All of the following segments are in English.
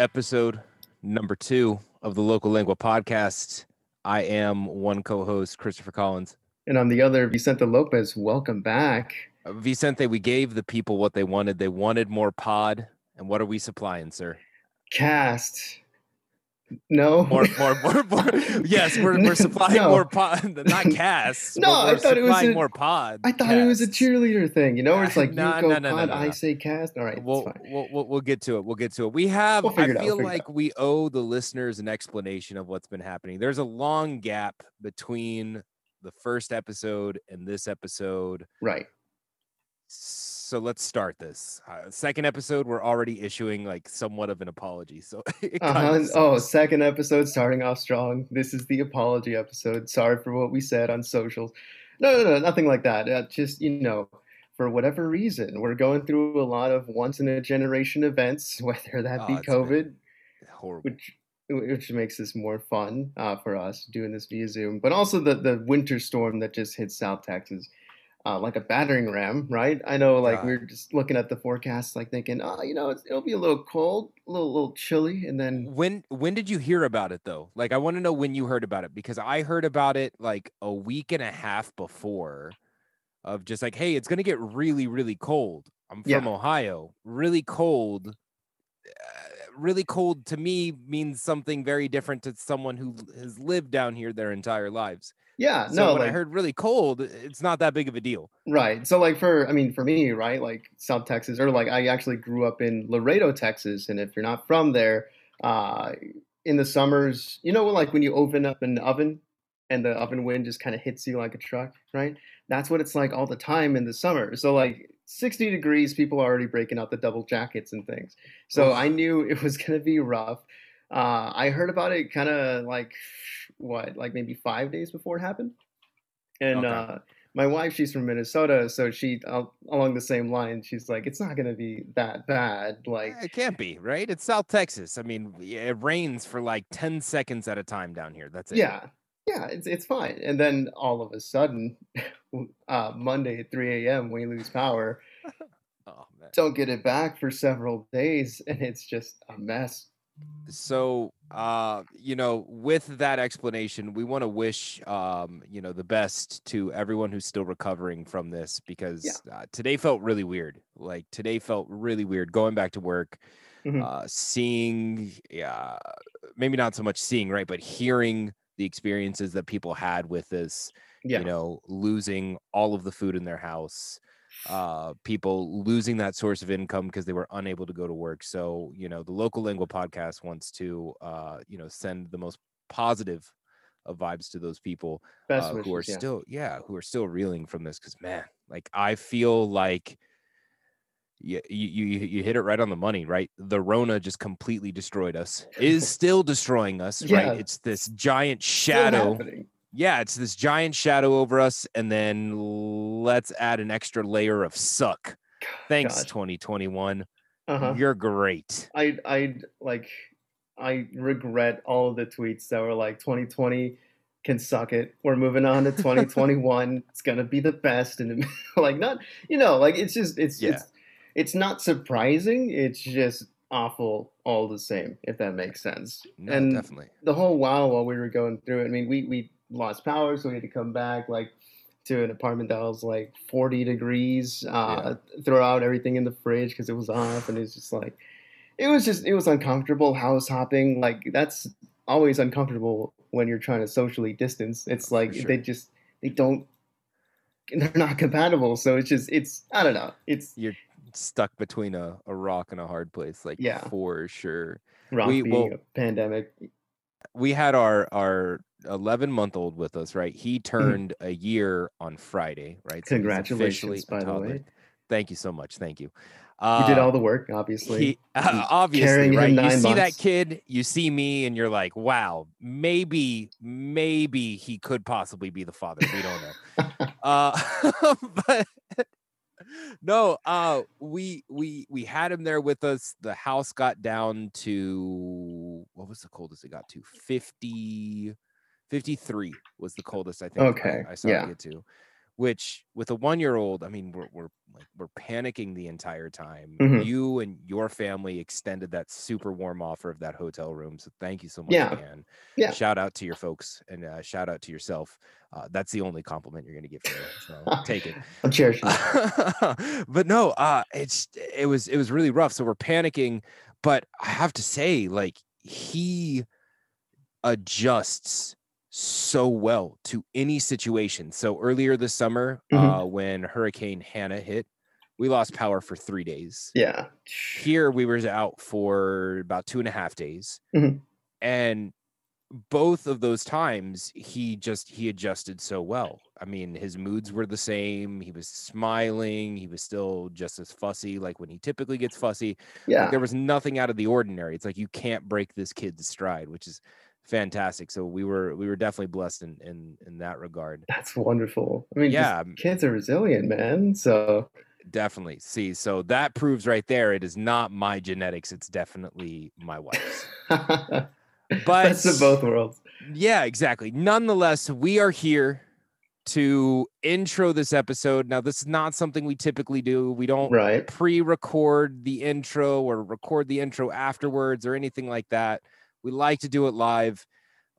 here we be, episode number two of the Local Lingua podcast. I am one co-host, Christopher Collins. And I'm the other, Vicente Lopez. Welcome back. Uh, Vicente, we gave the people what they wanted. They wanted more pod. And what are we supplying, sir? Cast. No. More, more, more, more. Yes, we're, we're supplying No. more pod, not casts. No, I thought it was a- more pod. I thought it was a cheerleader thing, you know, where it's like Nah, you go no, no, no, pod, no, I say cast. All right, We'll, fine. we'll, we'll, we'll get to it. We'll get to it. We have, We'll I out, feel figure like we owe the listeners an explanation of what's been happening. There's a long gap between the first episode and this episode. Right. So let's start this. Uh, second episode, we're already issuing like somewhat of an apology. So Uh-huh. Oh, second episode starting off strong. This is the apology episode. Sorry for what we said on socials. No, no, no, nothing like that. Uh, just, you know, for whatever reason, we're going through a lot of once in a generation events, whether that Oh, be it's COVID, horrible. which which makes this more fun uh, for us doing this via Zoom, but also the the winter storm that just hit South Texas. Uh, like a battering ram, right? I know, like God. we are just looking at the forecast, like thinking, oh, you know, it's, it'll be a little cold, a little, little chilly, and then When when did you hear about it though? Like I want to know when you heard about it because I heard about it like a week and a half before of just like hey, it's going to get really really cold. I'm from Yeah. Ohio. Really cold. Uh, really cold to me means something very different to someone who has lived down here their entire lives. Yeah, So no, when I heard really cold, it's not that big of a deal. right. So like for, I mean, for me, right, like South Texas, or like I actually grew up in Laredo, Texas, and if you're not from there, uh, in the summers, you know, like when you open up an oven and the oven wind just kind of hits you like a truck, right? That's what it's like all the time in the summer. So like 60 degrees, people are already breaking out the double jackets and things. So I knew it was gonna be rough. Uh, I heard about it kind of like what, like maybe five days before it happened. And Okay. uh, my wife, she's from Minnesota, so she uh, along the same line. She's like, it's not gonna be that bad. Like, Eh, It can't be, right? It's South Texas. I mean, it rains for like 10 seconds at a time down here. That's it. yeah, yeah, it's it's fine. And then all of a sudden, uh, Monday at 3 a.m., we lose power. Oh man. Don't get it back for several days, and it's just a mess. So uh you know with that explanation we want to wish um you know the best to everyone who's still recovering from this because uh, today felt really weird. Like today felt really weird going back to work Mhm. uh seeing yeah maybe not so much seeing right but hearing the experiences that people had with this Yeah, you know losing all of the food in their house uh people losing that source of income because they were unable to go to work so you know the local lingua podcast wants to uh you know send the most positive of vibes to those people uh, wishes. who are yeah. still yeah who are still reeling from this because man like i feel like you, you you you hit it right on the money right the rona just completely destroyed us is still destroying us Yeah, right it's this giant shadow. Yeah, it's this giant shadow over us, and then let's add an extra layer of suck. Thanks, God. 2021. Uh-huh. You're great. I I like I regret all of the tweets that were like 2020 can suck it. We're moving on to 2021. it's gonna be the best, and like not you know like it's just it's Yeah. it's it's not surprising. It's just awful all the same. If that makes sense. No, and definitely. the whole while while we were going through it, I mean we we lost power, so we had to come back like to an apartment that was like 40 degrees. Uh, Throw out everything in the fridge because it was off, and it's just like it was just it was uncomfortable house hopping. Like that's always uncomfortable when you're trying to socially distance. It's like sure. they just they don't they're not compatible. So it's just it's I don't know. It's You're stuck between a, a rock and a hard place, like Yeah. for sure. rough We- well- pandemic. We had our our 11 month old with us, right? He Mm-hmm. turned a year on Friday, right? So Congratulations, by the way. Thank you so much. Thank you. You Uh, did all the work, obviously. He, obviously, carrying right? You nine see that kid, you see me, and you're like, "Wow, maybe, maybe he could possibly be the father." We don't know. uh, but no, uh, we we we had him there with us. The house got down to what was the coldest it got to? 50, 53 was the coldest I think. I- Okay, I, saw yeah. it get to. which with a one year old, I mean, we're, we're like, we're panicking the entire time. Mhm. You and your family extended that super warm offer of that hotel room. So thank you so much, Yeah. man. Yeah. Shout out to your folks and uh, shout out to yourself. Uh, that's the only compliment you're going to get from me. So take it. It. but no, uh, it's it was it was really rough. So we're panicking, but I have to say, like he adjusts so well to any situation. So earlier this summer, Mhm. uh, when Hurricane Hanna hit, we lost power for three days. Yeah. Here we were out for about two and a half days, Mhm. and both of those times he just he adjusted so well i mean his moods were the same he was smiling he was still just as fussy like when he typically gets fussy like, Yeah. there was nothing out of the ordinary it's like you can't break this kid's stride which is fantastic so we were we were definitely blessed in in in that regard That's wonderful. I mean, Yeah. kids are resilient, man. So definitely see so that proves right there it is not my genetics it's definitely my wife's But- best of both worlds. Yeah, exactly. Nonetheless, we are here to intro this episode. Now, this is not something we typically do. We don't Right. pre-record the intro or record the intro afterwards or anything like that. We like to do it live.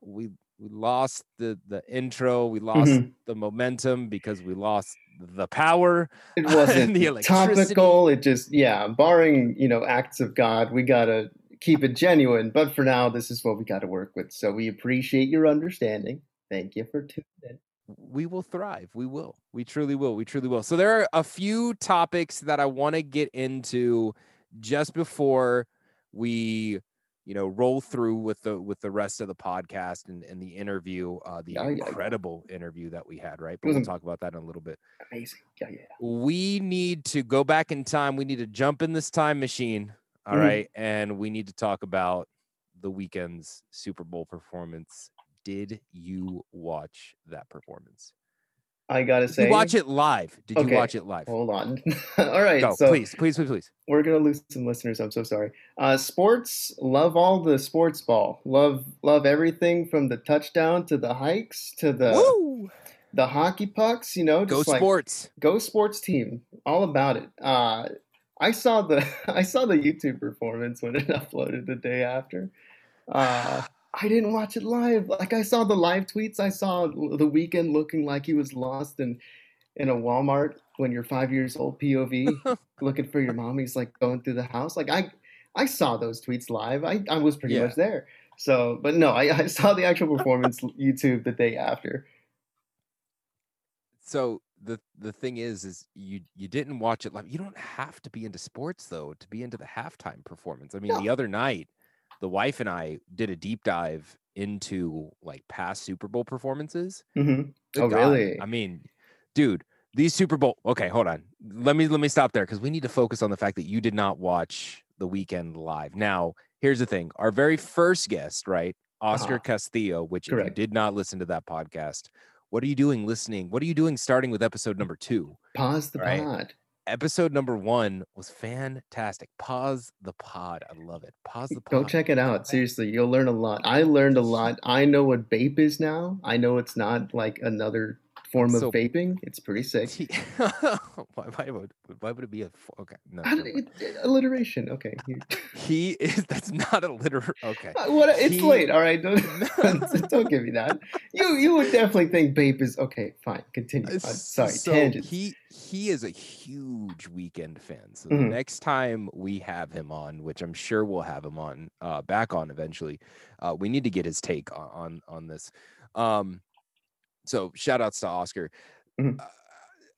We we lost the the intro. We lost Mhm. the momentum because we lost the power. It wasn't the topical. It just, yeah, barring, you know, acts of God, we got to keep it genuine. But for now, this is what we got to work with. So we appreciate your understanding. Thank you for tuning in. we will thrive. We will. We truly will. We truly will. So there are a few topics that I want to get into just before we, you know, roll through with the with the rest of the podcast and, and the interview, uh, the Yeah, yeah, yeah. incredible interview that we had, right? But we'll talk about that in a little bit. Amazing. Yeah, yeah. We need to go back in time. We need to jump in this time machine. all right, Mhm. And we need to talk about the Weeknd's Super Bowl performance. Did you watch that performance? I got to Did say, watch it live? Did you watch it live? hold on. All right. Go, so please, please, please, please. we're gonna lose some listeners. I'm so sorry. Uh, sports, love all the sports ball. Love, love everything from the touchdown to the hikes to the Woo! the hockey pucks. You know, Go just like sports. go sports team. All about it. Uh, I saw the I saw the YouTube performance when it uploaded the day after. Uh, I didn't watch it live. Like I saw the live tweets. I saw the Weeknd looking like he was lost in in a Walmart when you're five years old. POV looking for your mom. He's like going through the house. Like I I saw those tweets live. I I was pretty Yeah. much there. So, but no, I, I saw the actual performance YouTube the day after. So the the thing is, is you you didn't watch it live. You don't have to be into sports though to be into the halftime performance. I mean, No. the other night, the wife and I did a deep dive into like past Super Bowl performances. hmm Oh, God. really? I mean, dude, these Super Bowl. Okay, hold on. Let me let me stop there because we need to focus on the fact that you did not watch the Weeknd live. Now, here's the thing: our very first guest, right, Oscar Uh-huh. Castillo. Which, if you did not listen to that podcast, what are you doing listening? What are you doing starting with episode number two? Pause the Right. pod. Episode number one was fantastic. Pause the pod. I love it. Pause the pod. Go check it out. Seriously, you'll learn a lot. I learned a lot. I know what vape is now. I know it's not like another form of So- vaping. It's pretty sick. why, why would why would it be a okay? No, never it, alliteration. Okay. He is. That's not a literal. Okay. Uh, what? It's He- late. All right. Don't, don't give me that. You you would definitely think vape is okay. Fine. Continue. I'm sorry. so tangents. he he is a huge Weeknd fan. So Mhm. the next time we have him on, which I'm sure we'll have him on uh, back on eventually, uh, we need to get his take on on, on this. Um, so shout outs to Oscar. Mhm. Uh,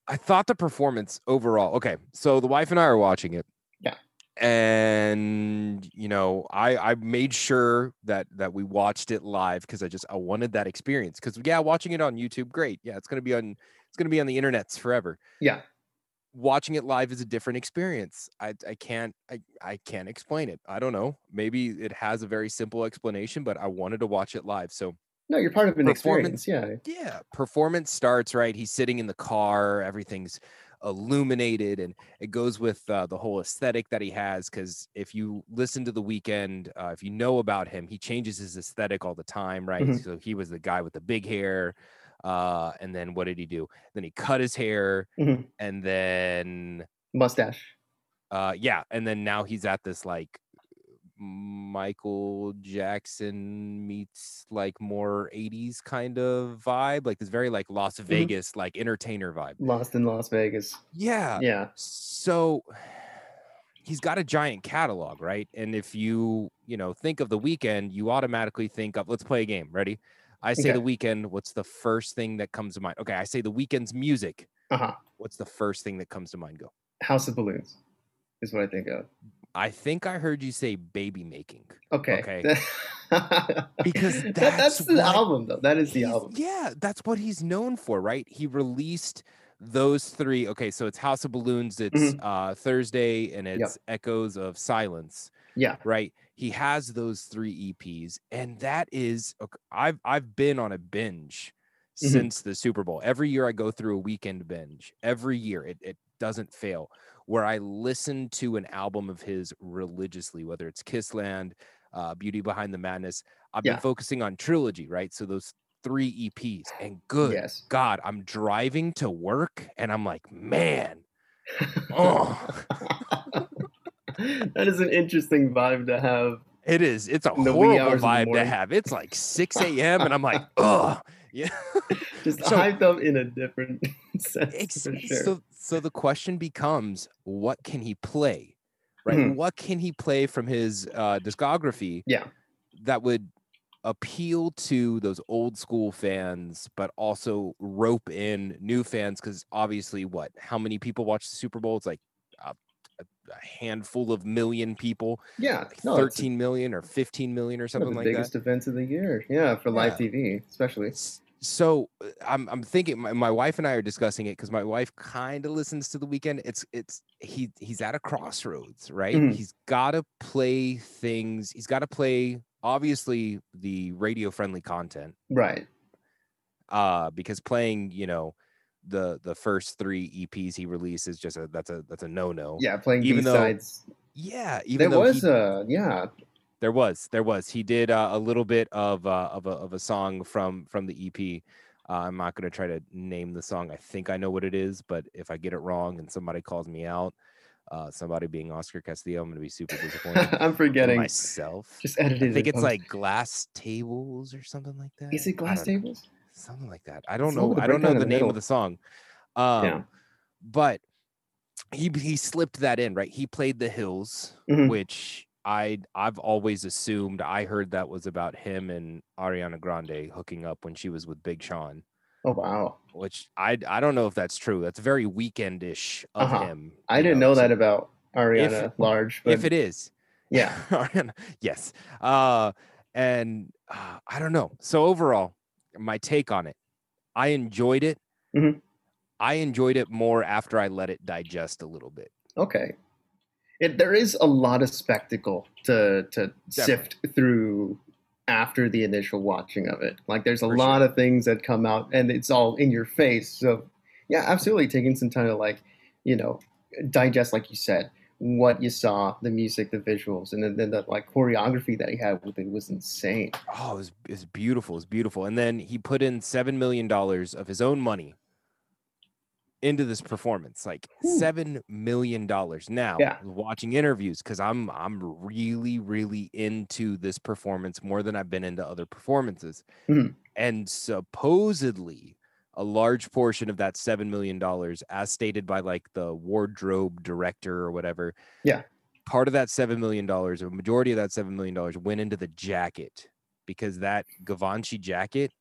I thought the performance overall. Okay, so the wife and I are watching it. Yeah. And you know, I I made sure that that we watched it live because I just I wanted that experience. Because yeah, watching it on YouTube, great. Yeah, it's gonna be on it's gonna be on the internets forever. yeah. Watching it live is a different experience. I I can't I I can't explain it. I don't know. Maybe it has a very simple explanation, but I wanted to watch it live. So No, you're part of an experience. Yeah. yeah performance starts right he's sitting in the car everything's illuminated and it goes with uh, the whole aesthetic that he has because if you listen to the Weeknd uh, if you know about him he changes his aesthetic all the time right Mhm. so he was the guy with the big hair Uh, and then what did he do? Then he cut his hair, Mhm. and then Mustache. uh, yeah, and then now he's at this like Michael Jackson meets like more 80s kind of vibe, like this very like Las Vegas like entertainer vibe. Lost in Las Vegas. Yeah. Yeah. So he's got a giant catalog, right? And if you, you know, think of the Weeknd, you automatically think of let's play a game. Ready? I say Okay. the Weeknd, what's the first thing that comes to mind? Okay, I say the Weeknd's music. Uh huh. What's the first thing that comes to mind? Go. House of Balloons is what I think of. I think I heard you say baby making. Okay. Okay. Because That- that's that's the album though. That is the album. Yeah, that's what he's known for, right? He released those three. Okay, so it's House of Balloons, it's Mhm. uh Thursday, and it's Echoes of Silence, Yeah. right? He has those three EPs, and that is I've I've been on a binge Mhm. since the Super Bowl. Every year I go through a Weeknd binge. Every year it, it doesn't fail. Where I listen to an album of his religiously, whether it's Kiss Land, uh, Beauty Behind the Madness. I've Yeah. been focusing on trilogy, right? So those three EPs, and good Yes. God, I'm driving to work, and I'm like, man, oh, that is an interesting vibe to have. it is. It's a the horrible hours of the vibe to have. It's like 6 a.m. and I'm like, oh, yeah. Just So- hyped up in a different sense for sure. So, so the question becomes, what can he play? Right? Mhm. What can he play from his uh, discography yeah. that would appeal to those old school fans, but also rope in new fans? Because obviously, what? How many people watch the Super Bowl? It's like a, handful of million people, Yeah. like No, 13 million or 15 million or one of something the like biggest that. events of the year. Yeah, for live Yeah. TV, especially. S- So uh, I'm I'm thinking my, my wife and I are discussing it because my wife kind of listens to the Weeknd. It's it's he he's at a crossroads, right? Mhm. He's got to play things. He's got to play obviously the radio friendly content Right. uh because playing you know the the first three eps he released is just a that's a that's a no-no Yeah, playing Even B though sides. yeah even There was he, a yeah. There was there was he did uh, a little bit of uh, of a of a song from from the ep uh, i'm not going to try to name the song i think i know what it is but if i get it wrong and somebody calls me out uh somebody being oscar castillo i'm going to be super disappointed I'm forgetting. myself Just edited. i think it it's post. like glass tables or something like that Is it glass don't know. tables? something like that. I don't It's know. I don't know the the name of the song. Um, Yeah. but he he slipped that in, right? He played the Hills, Mhm. which I I've always assumed. I heard that was about him and Ariana Grande hooking up when she was with Big Sean, Oh wow. which I I don't know if that's true. That's very Weekndish of Uh-huh. him. I didn't know so that about Ariana Large. But if it is, yeah. Ariana, yes. Uh, and uh, I don't know. So overall, my take on it, I enjoyed it. Mhm. I enjoyed it more after I let it digest a little bit. Okay. It, there is a lot of spectacle to to sift through after the initial watching of it. Like there's a For lot of things that come out and it's all in your face. So yeah, absolutely taking some time to like, you know, digest like you said what you saw, the music, the visuals, and then, then the like choreography that he had with it was insane. Oh, it was, it was beautiful. It was beautiful. And then he put in $7 million of his own money into this performance like seven million dollars now Yeah. watching interviews because i'm i'm really really into this performance more than i've been into other performances Mhm. and supposedly a large portion of that seven million dollars as stated by like the wardrobe director or whatever Yeah. part of that seven million dollars a majority of that seven million dollars went into the jacket because that Givenchy jacket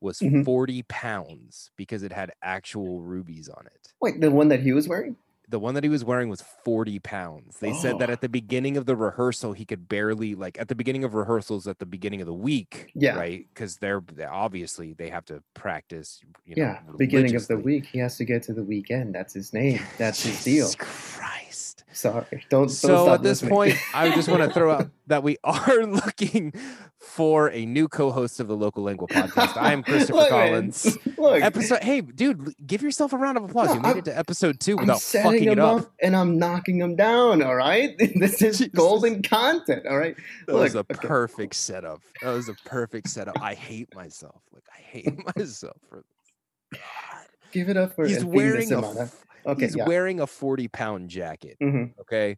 was Mhm. 40 pounds because it had actual rubies on it. Wait, the one that he was wearing? The one that he was wearing was 40 pounds. They said that Oh. at the beginning of the rehearsal, he could barely, like, at the beginning of rehearsals at the beginning of the week, Yeah. right? Because they're, they obviously they have to practice, you know, Yeah, beginning of the week. He has to get to the weekend. That's his name. That's his deal. Christ. Sorry. Don't, don't So stop at this listening. point, I just want to throw out that we are looking for a new co-host of the Local Lingua podcast. I am Christopher Look, Collins. Look, Episode, hey, dude, give yourself a round of applause. No, you made I'm- it to episode two without fucking it up. up and I'm knocking them down. All right, this is Jesus. golden content. All right, That was a okay. perfect setup. That was a perfect setup. I hate myself. Like I hate myself for this. Give it up for He's wearing a Semana. f- Okay, he's yeah. wearing a 40 pound jacket. hmm Okay.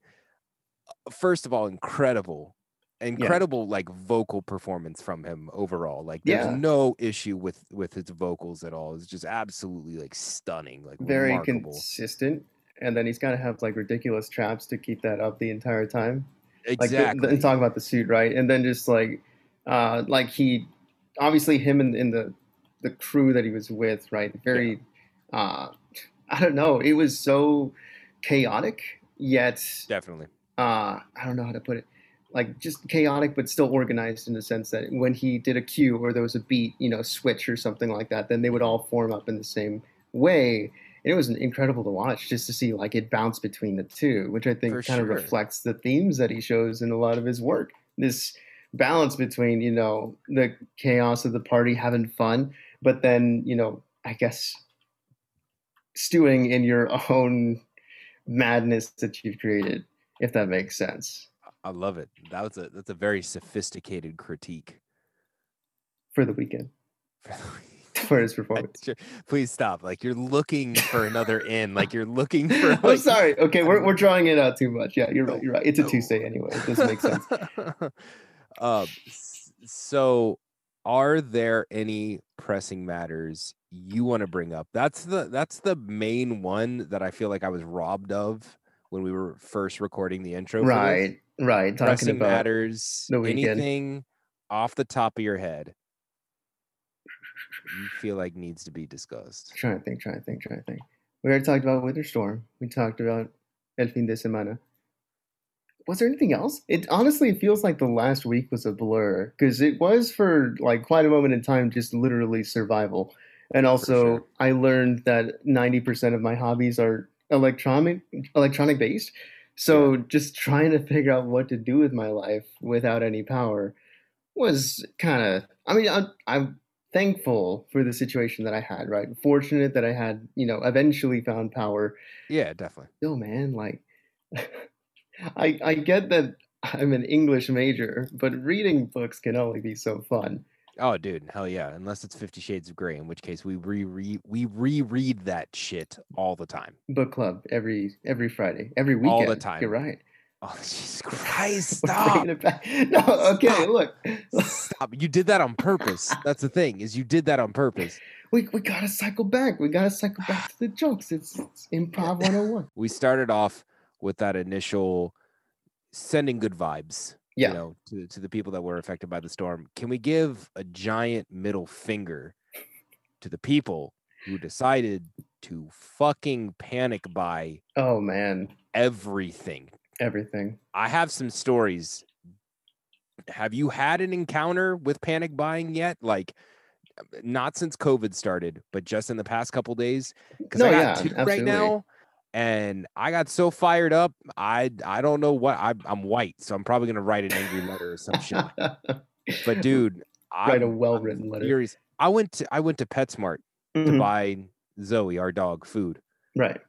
First of all, incredible. Incredible like vocal performance from him overall. Like there's Yeah. no issue with with his vocals at all. It's just absolutely like stunning, like Very remarkable. consistent. And then he's got to have like ridiculous traps to keep that up the entire time. like the- exactly. the, and talk about the suit right and then just like uh like he obviously him and in the the crew that he was with right very uh i don't know. It was so chaotic yet Definitely. uh i don't know how to put it. Like just chaotic but still organized in the sense that when he did a cue or there was a beat you know switch or something like that then they would all form up in the same way. And it was incredible to watch just to see like it bounce between the two which i think For kind of reflects the themes that he shows in a lot of his work. This balance between you know the chaos of the party having fun but then you know i guess stewing in your own madness that you've created if that makes sense I love it. That was a that's a very sophisticated critique. for the Weeknd for his performance sure- Please stop. Like you're looking for another in. Like you're looking for. i'm like- sorry okay we're, we're drawing it out too much yeah you're right you're right it's a tuesday anyway it doesn't make sense um, s- so, are there any pressing matters you want to bring up? That's the that's the main one that I feel like I was robbed of when we were first recording the intro. right right talking Pressing about matters. the Weeknd. Anything off the top of your head you feel like needs to be discussed. trying to think, trying to think, trying to think. We already talked about Winter Storm. We talked about El Fin de Semana. Was there anything else? It honestly feels like the last week was a blur because it was for like quite a moment in time just literally survival. And also, sure. I learned that ninety percent of my hobbies are electronic electronic based. So just trying to figure out what to do with my life without any power was kind of. I mean, I'm, I'm thankful for the situation that I had. Right, fortunate that I had, you know, eventually found power. Yeah, definitely. Still, man, like, I I get that I'm an English major, but reading books can only be so fun. Oh, dude, hell yeah! Unless it's Fifty Shades of Grey, in which case we re we reread that shit all the time. Book club every every Friday, every weekend. All the time. You're right. Oh, Jesus Christ! Stop! bringing it back. No, okay, Stop. look. Stop! You did that on purpose. That's the thing is you did that on purpose. We, we gotta cycle back. We gotta cycle back to the jokes. It's, it's improv 101. We started off with that initial sending good vibes. Yeah. You know, to to the people that were affected by the storm. Can we give a giant middle finger to the people who decided to fucking panic buy Oh man, everything everything. I have some stories. Have you had an encounter with panic buying yet? Like, not since COVID started, but just in the past couple days. Because No, I got yeah, two right now, and I got so fired up. I I don't know what I, I'm white, so I'm probably gonna write an angry letter or some shit. But dude, Write a I'm- well-written letter. furious. I went to I went to PetSmart to Mhm, buy Zoe, our dog, food. Right.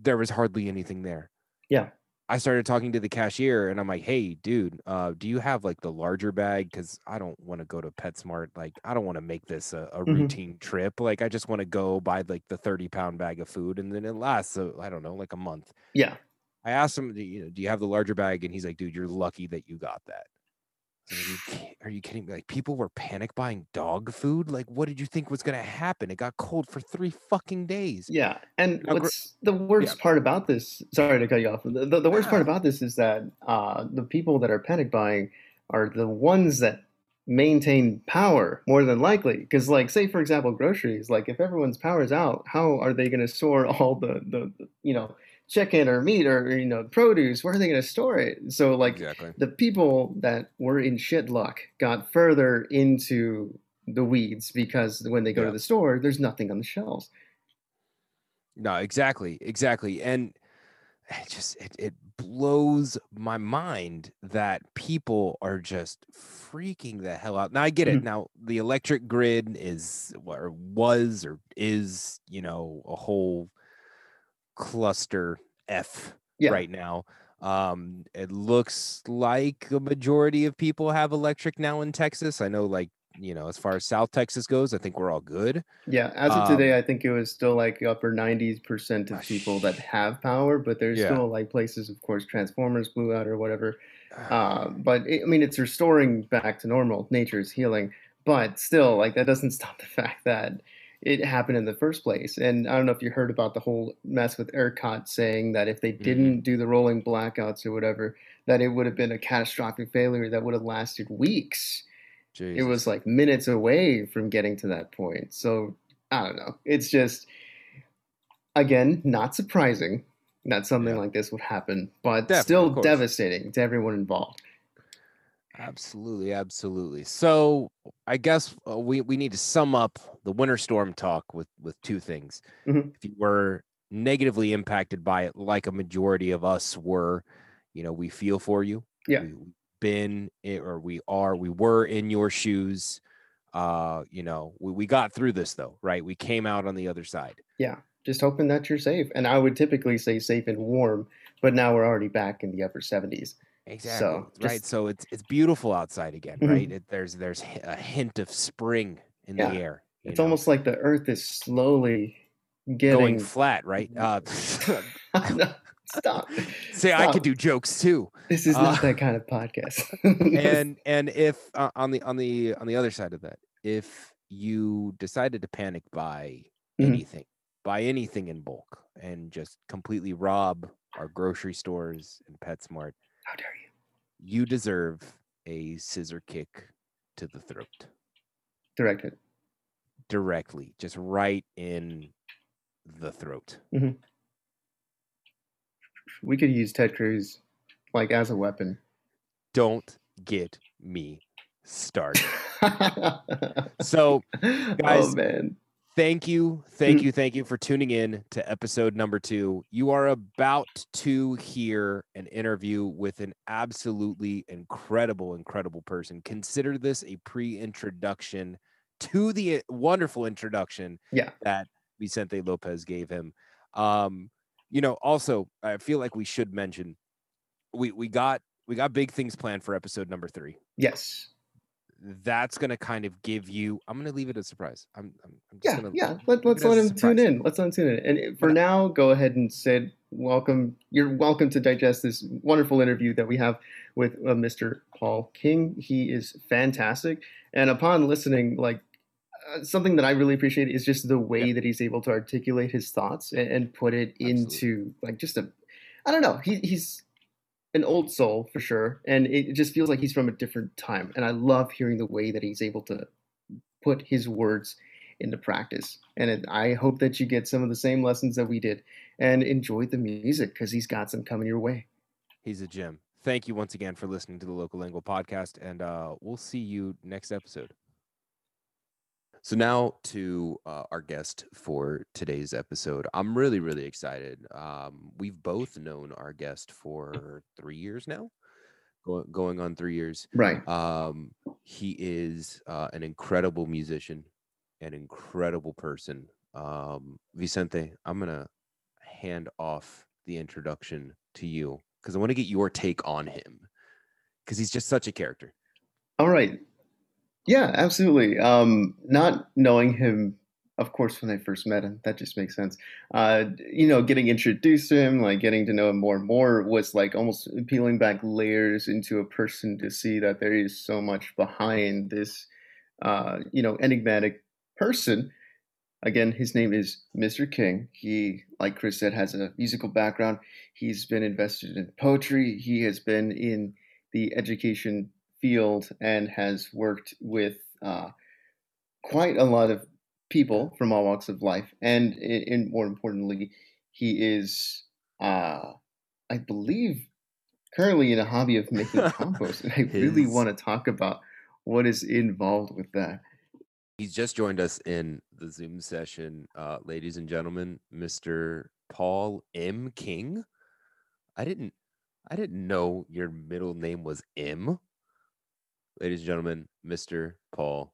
there was hardly anything there. Yeah. I started talking to the cashier and I'm like, hey, dude, uh, do you have like the larger bag? Because I don't want to go to PetSmart. Like, I don't want to make this a, a Mhm. routine trip. Like, I just want to go buy like the 30 pound bag of food and then it lasts, uh, I don't know, like a month. Yeah. I asked him, you, know, do you have the larger bag? And he's like, dude, you're lucky that you got that. I was like, "Are you Are you kidding me? Like, people were panic buying dog food. Like, what did you think was going to happen? It got cold for three fucking days. Yeah. And Now, what's the worst part about this? Sorry to cut you off. The, the, the worst part about this is that uh, the people that are panic buying are the ones that maintain power more than likely. Because, like, say for example, groceries. Like, if everyone's power is out, how are they going to store all the, the the, you know chicken or meat or you know produce? Where are they going to store it? So, like, exactly. the people that were in shit luck got further into the weeds because when they go Yeah. to the store, there's nothing on the shelves. No, exactly, exactly, and it just it, it blows my mind that people are just freaking the hell out. Now I get it. Mhm. Now the electric grid is or was or is you know a whole cluster F Yeah. right now. Um, it looks like a majority of people have electric now in Texas. I know like you know, as far as South Texas goes, I think we're all good. Yeah, as of Um, today, I think it was still like upper 90% Ah, of people that have power, but there's Yeah. still like places, of course, transformers blew out or whatever. Uh, but it, I mean, it's restoring back to normal. Nature is healing, but still, like that doesn't stop the fact that it happened in the first place. And I don't know if you heard about the whole mess with ERCOT saying that if they Mhm. didn't do the rolling blackouts or whatever, that it would have been a catastrophic failure that would have lasted weeks. It was like minutes away from getting to that point. So I don't know. It's just again not surprising that something Yeah. like this would happen, but Definitely, still devastating to everyone involved. Absolutely, absolutely. So I guess uh, we we need to sum up the winter storm talk with with two things. Mhm. If you were negatively impacted by it, like a majority of us were, you know, we feel for you. Yeah. We, we've been or we are we were in your shoes. Uh, you know, we, we got through this though, right? We came out on the other side. Yeah, just hoping that you're safe. And I would typically say safe and warm, but now we're already back in the upper 70s. Exactly. right. just- So it's it's beautiful outside again, Mhm. right? It, there's there's a hint of spring in Yeah, the air. It's know? almost like the earth is slowly getting going flat, right? Uh, No, stop. say I could do jokes too. This is uh, not that kind of podcast. And and if uh, on the on the on the other side of that, if you decided to panic buy Mhm. anything, buy anything in bulk, and just completely rob our grocery stores and PetSmart, How dare you? you deserve a scissor kick to the throat Directed. directly, just right in the throat. Mm-hmm. We could use Ted Cruz like as a weapon. Don't get me started. So guys, oh guys, man. Thank you, thank Mm. you, thank you for tuning in to episode number two. You are about to hear an interview with an absolutely incredible, incredible person. Consider this a pre introduction to the wonderful introduction Yeah. that Vicente Lopez gave him. Um, you know, also, I feel like we should mention we, we got we got big things planned for episode number three Yes. That's going to kind of give you i'm going to leave it a surprise i'm, I'm, Yeah, gonna, yeah. Let, let's let him tune in. Let's let him tune in. And for But- now, go ahead and say welcome. You're welcome to digest this wonderful interview that we have with uh, Mr. Paul King. He is fantastic. And upon listening, like uh, something that I really appreciate is just the way Yeah. that he's able to articulate his thoughts and, and put it into like just a, I don't know. He, he's an old soul for sure, and it just feels like he's from a different time. And I love hearing the way that he's able to put his words into practice. And it, I hope that you get some of the same lessons that we did and enjoy the music because he's got some coming your way. he's a gem thank you once again for listening to the local lingua podcast and uh, we'll see you next episode so now to uh, our guest for today's episode i'm really really excited um, we've both known our guest for three years now go- going on three years Right. Um, he is uh, an incredible musician, an incredible person. Um, Vicente, I'm gonna hand off the introduction to you because I want to get your take on him because he's just such a character. All right. Yeah, absolutely. Um, not knowing him, of course, when I first met him, that just makes sense. Uh, you know, getting introduced to him, like getting to know him more and more was like almost peeling back layers into a person to see that there is so much behind this, uh, you know, enigmatic person. Again, his name is Mr. King. He, like Chris said, has a musical background. He's been invested in poetry. He has been in the education field and has worked with uh, quite a lot of people from all walks of life. And, i- and more importantly, he is, uh, I believe, currently in a hobby of making compost. And I really want to talk about what is involved with that. He's just joined us in the Zoom session, uh, ladies and gentlemen, Mr. Paul M. King. I didn't, I didn't know your middle name was M. Ladies and gentlemen, Mr. Paul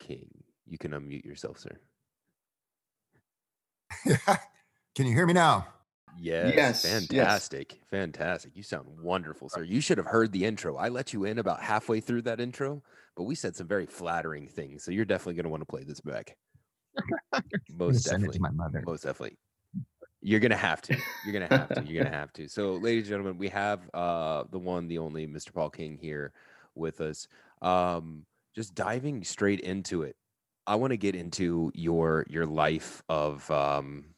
King. You can unmute yourself, sir. Can you hear me now? Yes, Yes, yes. fantastic, fantastic. You sound wonderful, sir. You should have heard the intro. I let you in about halfway through that intro. but we said some very flattering things. So you're definitely going to want to play this back. I'm Most send it definitely. to my mother. Most definitely. You're gonna have to. You're gonna have to. You're gonna have to. So, ladies and gentlemen, we have uh the one, the only Mr. Paul King here with us. Um, just diving straight into it. I want to get into your your life of um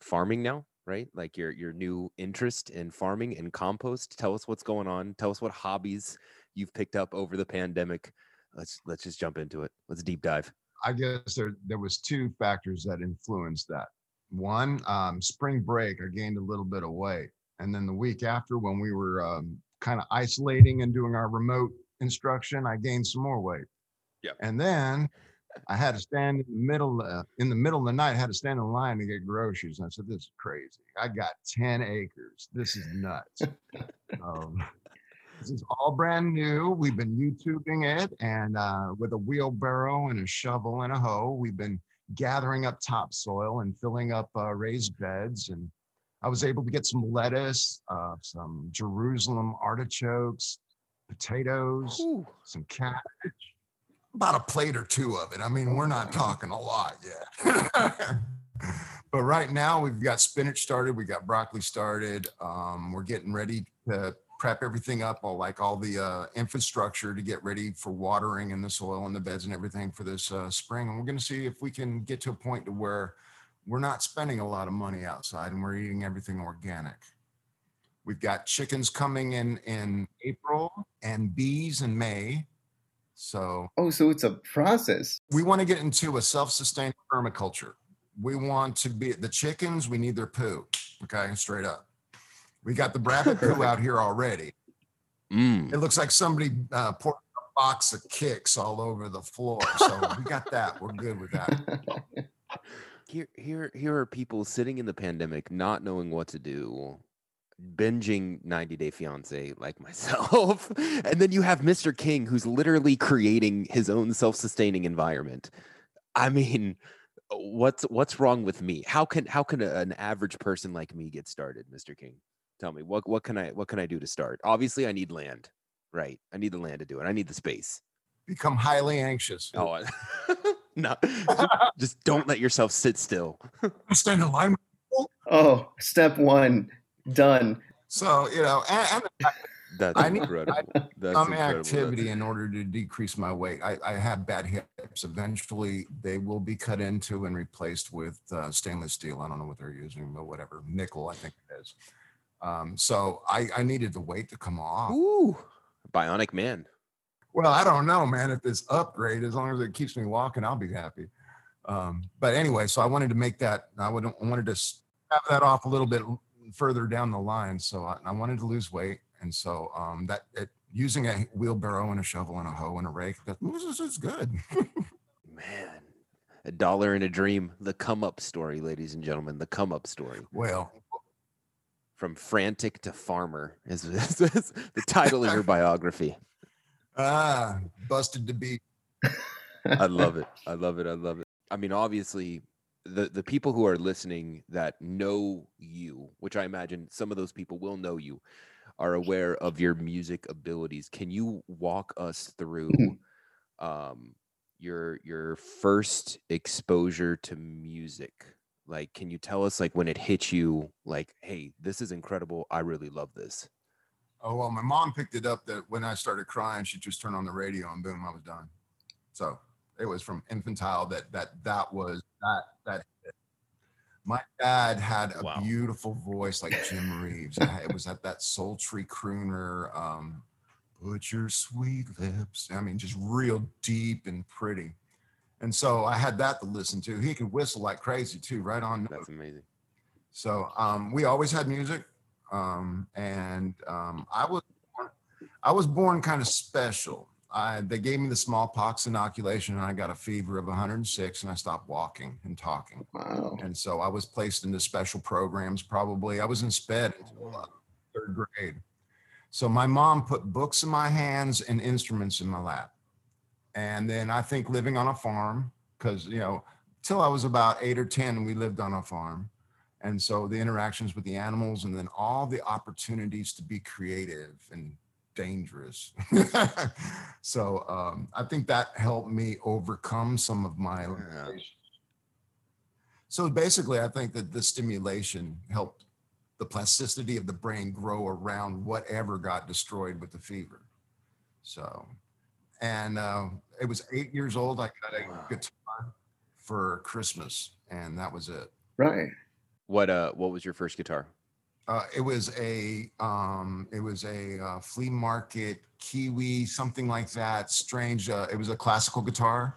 farming now, right? Like your your new interest in farming and compost. Tell us what's going on. Tell us what hobbies you've picked up over the pandemic. Let's let's just jump into it. Let's deep dive. I guess there there was two factors that influenced that. One, um, spring break, I gained a little bit of weight, and then the week after, when we were um, kind of isolating and doing our remote instruction, I gained some more weight. Yep. And then I had to stand in the middle uh, in the middle of the night. I had to stand in line to get groceries. And I said, "This is crazy. I got ten acres. This is nuts." um, this is all brand new. We've been YouTubing it, and uh, with a wheelbarrow and a shovel and a hoe, we've been gathering up topsoil and filling up uh, raised beds. And I was able to get some lettuce, uh, some Jerusalem artichokes, potatoes, Whew. some cabbage, about a plate or two of it. I mean, we're not talking a lot yet. but right now, we've got spinach started, we got broccoli started. Um, we're getting ready to prep everything up, all like all the uh, infrastructure to get ready for watering and the soil and the beds and everything for this uh, spring. And we're going to see if we can get to a point to where we're not spending a lot of money outside and we're eating everything organic. We've got chickens coming in in April and bees in May. So Oh, so it's a process. we want to get into a self-sustained permaculture. We want to be the chickens. We need their poo. Okay, straight up. We got the rabbit poo out here already. Mm. It looks like somebody uh, poured a box of Kix all over the floor. So we got that. We're good with that. here here here are people sitting in the pandemic not knowing what to do binging 90 day fiance like myself and then you have mr king who's literally creating his own self-sustaining environment. I mean what's what's wrong with me? How can how can a, an average person like me get started mr king? Tell me what what can i what can i do to start? Obviously i need land right? I need the land to do it. I need the space. Become highly anxious. oh I- no just, just don't let yourself sit still. Stand in line. oh, step one, done. So you know, and, and That's I need- incredible. That's some incredible. activity in order to decrease my weight. I, I have bad hips. Eventually, they will be cut into and replaced with uh, stainless steel. I don't know what they're using, but whatever. Nickel, I think it is. Um, so I, I needed the weight to come off. Ooh, bionic man. Well, I don't know, man. If this upgrade, as long as it keeps me walking, I'll be happy. Um, but anyway, so I wanted to make that. I would I wanted to have that off a little bit further down the line. So I, I wanted to lose weight, and so um, that it, using a wheelbarrow and a shovel and a hoe and a rake, that this is good. Man, a dollar and a dream. The come up story, ladies and gentlemen. The come up story. well, From frantic to farmer is, is- is the title of your biography. ah, busted to be. I love it. I love it. I love it. I mean, obviously, the the people who are listening that know you, which I imagine some of those people will know you, are aware of your music abilities. Can you walk us through um, your your first exposure to music? Like, can you tell us like when it hit you? Like, hey, this is incredible. I really love this. Oh well, my mom picked it up that when I started crying, she just turned on the radio and boom, I was done. So it was from infantile that that that was that that. hit. My dad had a Wow. beautiful voice like Jim Reeves. It was at that sultry crooner. Um, Put your sweet lips. I mean, just real deep and pretty. And so I had that to listen to. He could whistle like crazy too, right on. note. That's amazing. So um, we always had music, um, and um, I was born, I was born kind of special. I, they gave me the smallpox inoculation, and I got a fever of 106, and I stopped walking and talking. Wow. And so I was placed into special programs. Probably I was in SPED until uh, third grade. So my mom put books in my hands and instruments in my lap, and then I think living on a farm because you know till I was about eight or ten, we lived on a farm. And so the interactions with the animals and then all the opportunities to be creative and dangerous. so um, I think that helped me overcome some of my Yeah. So basically, I think that the stimulation helped the plasticity of the brain grow around whatever got destroyed with the fever. So, and uh, it was eight years old. I got a Wow. guitar for Christmas, and that was it. Right. What uh what was your first guitar? Uh, it was a um, it was a uh, flea market Kiwi, something like that. Strange. Uh, it was a classical guitar.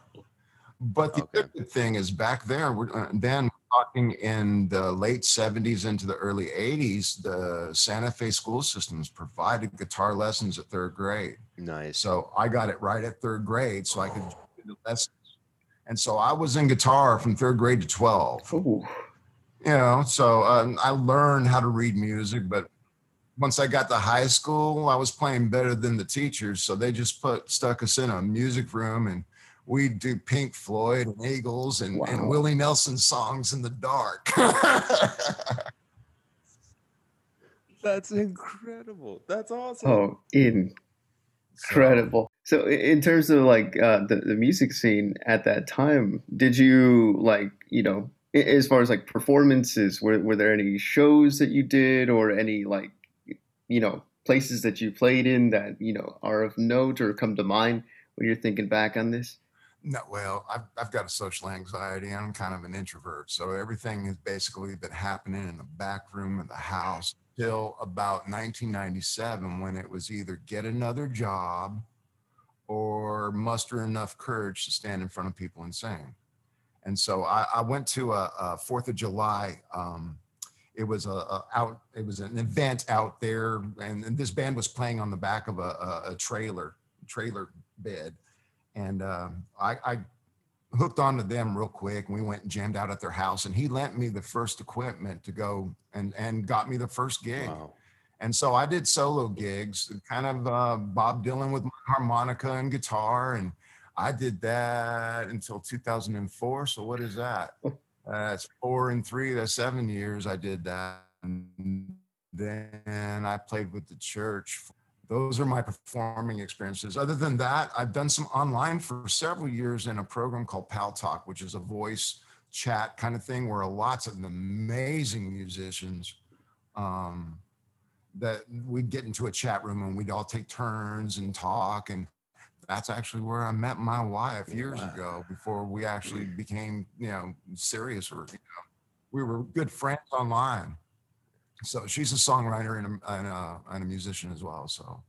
But the Okay. good thing is back there, we're uh, then talking in the late 70s into the early 80s, the Santa Fe school systems provided guitar lessons at third grade. Nice. So I got it right at third grade, so I could do the lessons. And so I was in guitar from third grade to 12 Ooh. You know so um, i learned how to read music but once i got to high school i was playing better than the teachers so they just put stuck us in a music room and we'd do pink floyd and eagles and, Wow. and willie nelson songs in the dark That's incredible. That's awesome. Oh, incredible. So i- in terms of like uh, the, the music scene at that time, did you like, you know, a- as far as like performances, were, were there any shows that you did or any like, you know, places that you played in that, you know, are of note or come to mind when you're thinking back on this? no well I've, I've got a social anxiety i'm kind of an introvert so everything has basically been happening in the back room of the house till about 1997 when it was either get another job or muster enough courage to stand in front of people and sing. And so I, I went to a, a Fourth of July. Um, it was a, a out. It was an event out there, and, and this band was playing on the back of a, a, trailer trailer bed, and um I, I hooked onto them real quick. And we went and jammed out at their house, and he lent me the first equipment to go and and got me the first gig. Wow. And so I did solo gigs, kind of uh, Bob Dylan with my harmonica and guitar. And I did that until 2004. So what is that? That's four and three, that's seven years I did that. And then I played with the church. Those are my performing experiences. Other than that, I've done some online for several years in a program called Paltalk, which is a voice chat kind of thing where lots of amazing musicians um, that we'd get into a chat room and we'd all take turns and talk and that's actually where I met my wife years Wow. ago before we actually mm. became, you know, serious or, you know, we were good friends online. So she's a songwriter and a, and a, and a musician as well. So,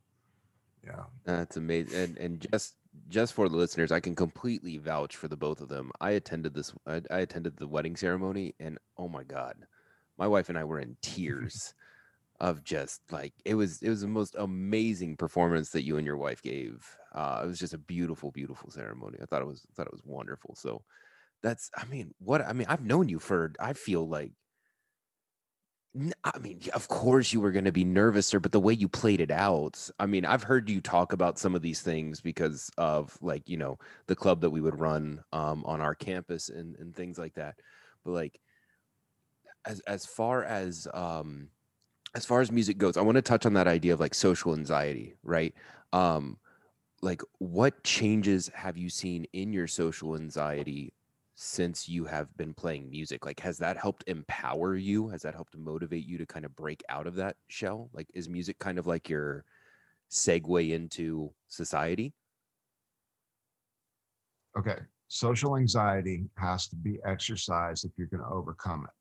yeah. That's amazing. And and just just for the listeners, I can completely vouch for the both of them. I attended this I, I attended the wedding ceremony and oh my god. My wife and I were in tears of just like it was it was the most amazing performance that you and your wife gave. Uh it was just a beautiful beautiful ceremony. I thought it was thought it was wonderful. So that's I mean, what I mean, I've known you for I feel like I mean, of course you were going to be nervous, but the way you played it out, I mean, I've heard you talk about some of these things because of like, you know, the club that we would run um, on our campus and, and things like that. But like, as as far as um, as far as music goes, I want to touch on that idea of like social anxiety, right? Um, like, what changes have you seen in your social anxiety since you have been playing music like has that helped empower you has that helped motivate you to kind of break out of that shell like is music kind of like your segue into society Okay. Social anxiety has to be exercised if you're going to overcome it.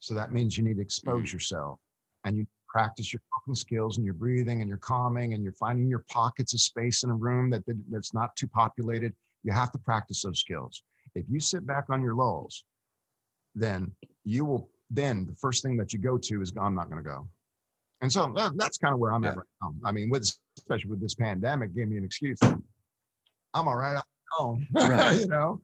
So that means you need to expose mm. yourself and you practice your coping skills and your breathing and your calming and you're finding your pockets of space in a room that, that that's not too populated. You have to practice those skills. If you sit back on your laurels, then you will then the first thing that you go to is I'm not going to go. And so that, that's kind of where I'm at right now. I mean, with especially with this pandemic, gave me an excuse. I'm all right. I'm home. Right. you know.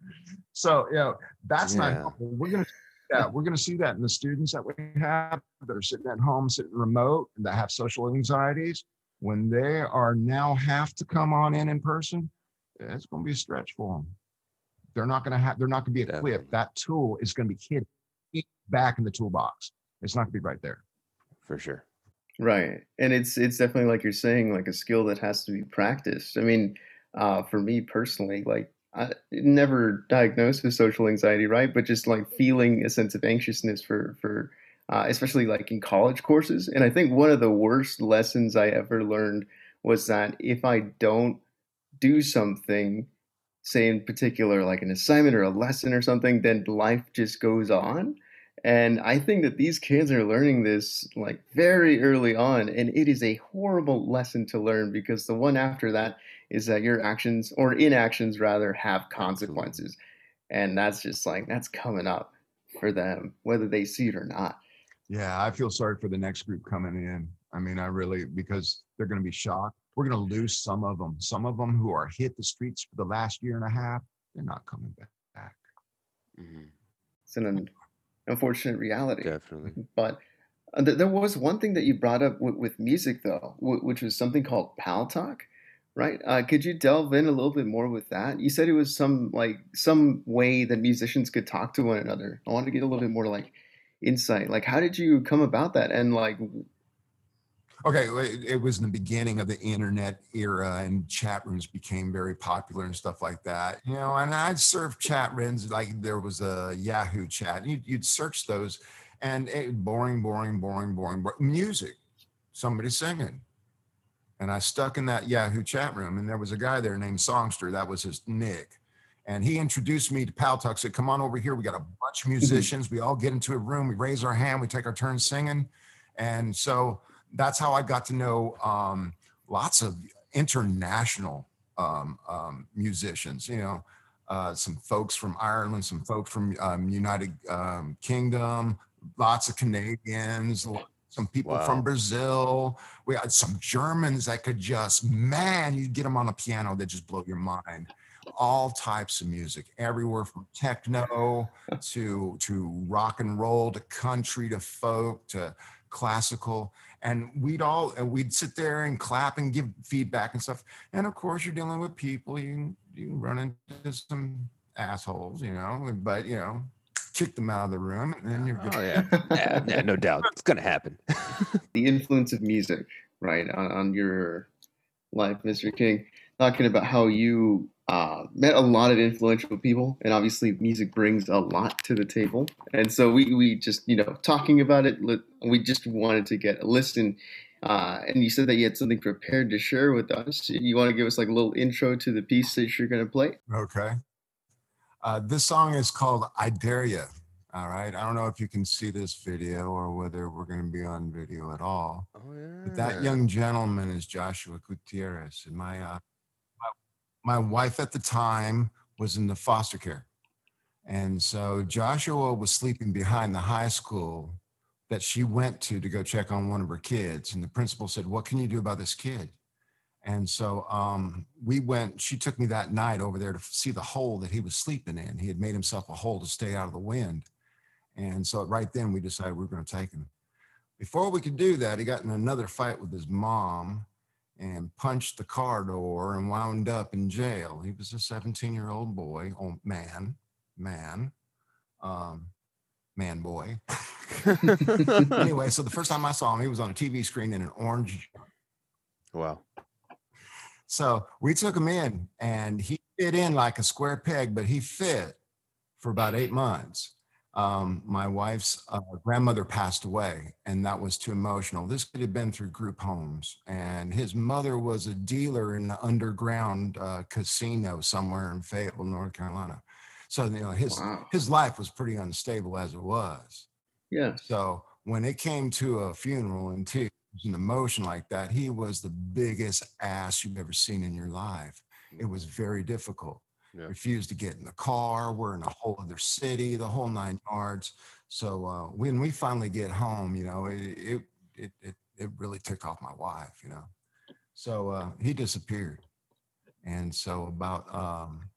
So you know that's not Yeah. helpful. We're gonna see that. We're gonna see that in the students that we have that are sitting at home, sitting remote, and that have social anxieties. When they are now have to come on in in person, it's going to be a stretch for them. They're not going to have. They're not going to be Definitely. equipped. That tool is going to be hidden back in the toolbox. It's not going to be right there. for sure Right. And it's it's definitely like you're saying, like a skill that has to be practiced. I mean, uh, for me personally, like I never diagnosed with social anxiety, right? But just like feeling a sense of anxiousness for for uh, especially like in college courses. And I think one of the worst lessons I ever learned was that if I don't do something, say in particular like an assignment or a lesson or something, then life just goes on. And I think that these kids are learning this like very early on, and it is a horrible lesson to learn because the one after that is that your actions or inactions rather have consequences. And that's just like that's coming up for them, whether they see it or not. Yeah, I feel sorry for the next group coming in. I mean, I really, because they're going to be shocked. We're going to lose some of them. Some of them who are hit the streets for the last year and a half, they're not coming back. Mhm. It's an unfortunate reality. Definitely. But uh, there was one thing that you brought up with, with music, though, which was something called Paltalk, right? Uh, could you delve in a little bit more with that? You said it was some like some way that musicians could talk to one another. I wanted to get a little bit more like insight. Like, how did you come about that? And like, Okay, it, was in the beginning of the internet era, and chat rooms became very popular and stuff like that. You know, and I'd surf chat rooms like there was a Yahoo chat. You'd, you'd search those, and it, boring, boring, boring, boring, boring. Music, somebody singing, and I stuck in that Yahoo chat room, and there was a guy there named Songster. That was his nick. And he introduced me to Paltalk. Said, "Come on over here. We got a bunch of musicians. We all get into a room. We raise our hand. We take our turn singing." And so that's how I got to know um, lots of international um, um, musicians. You know, uh, some folks from Ireland, some folks from um, United um, Kingdom, lots of Canadians, some people from Brazil. We had some Germans that could just man, you get them on a piano, they just blow your mind. All types of music, everywhere from techno to to rock and roll to country to folk to classical and we'd all and we'd sit there and clap and give feedback and stuff and of course you're dealing with people you you run into some assholes you know but you know kick them out of the room and then you're good Oh yeah. yeah, yeah, no doubt. It's gonna happen. the influence of music, right, on, on your life, Mr. King, talking about how you uh, met a lot of influential people, and obviously music brings a lot to the table. And so we, we just, you know, talking about it, we just wanted to get a listen. Uh, and you said that you had something prepared to share with us. You want to give us like a little intro to the piece that you're going to play? okay uh, this song is called i dare ya all right i don't know if you can see this video or whether we're going to be on video at all Oh yeah. But that young gentleman is Joshua Gutierrez, and my uh, my, my wife at the time was in the foster care, and so Joshua was sleeping behind the high school that she went to to go check on one of her kids, and the principal said, "What can you do about this kid?" And so um, we went. She took me that night over there to see the hole that he was sleeping in. He had made himself a hole to stay out of the wind, and so right then we decided we were going to take him. Before we could do that, he got in another fight with his mom and punched the car door and wound up in jail. He was a 17 year old boy, man, man, um, man boy. anyway, so the first time I saw him, he was on a TV screen in an orange. wow. So we took him in and he fit in like a square peg, but he fit for about eight months. Um, my wife's uh, grandmother passed away, and that was too emotional. This could have been through group homes, and his mother was a dealer in the underground uh, casino somewhere in Fayetteville, North Carolina. So you know his Wow. his life was pretty unstable as it was. Yeah. So when it came to a funeral and tears and emotion like that, he was the biggest ass you've ever seen in your life. It was very difficult. Yeah. Refused to get in the car. We're in a whole other city, the whole nine yards. So uh, when we finally get home, you know, it it it it, it really took off my wife, you know. So uh, he disappeared, and so about um,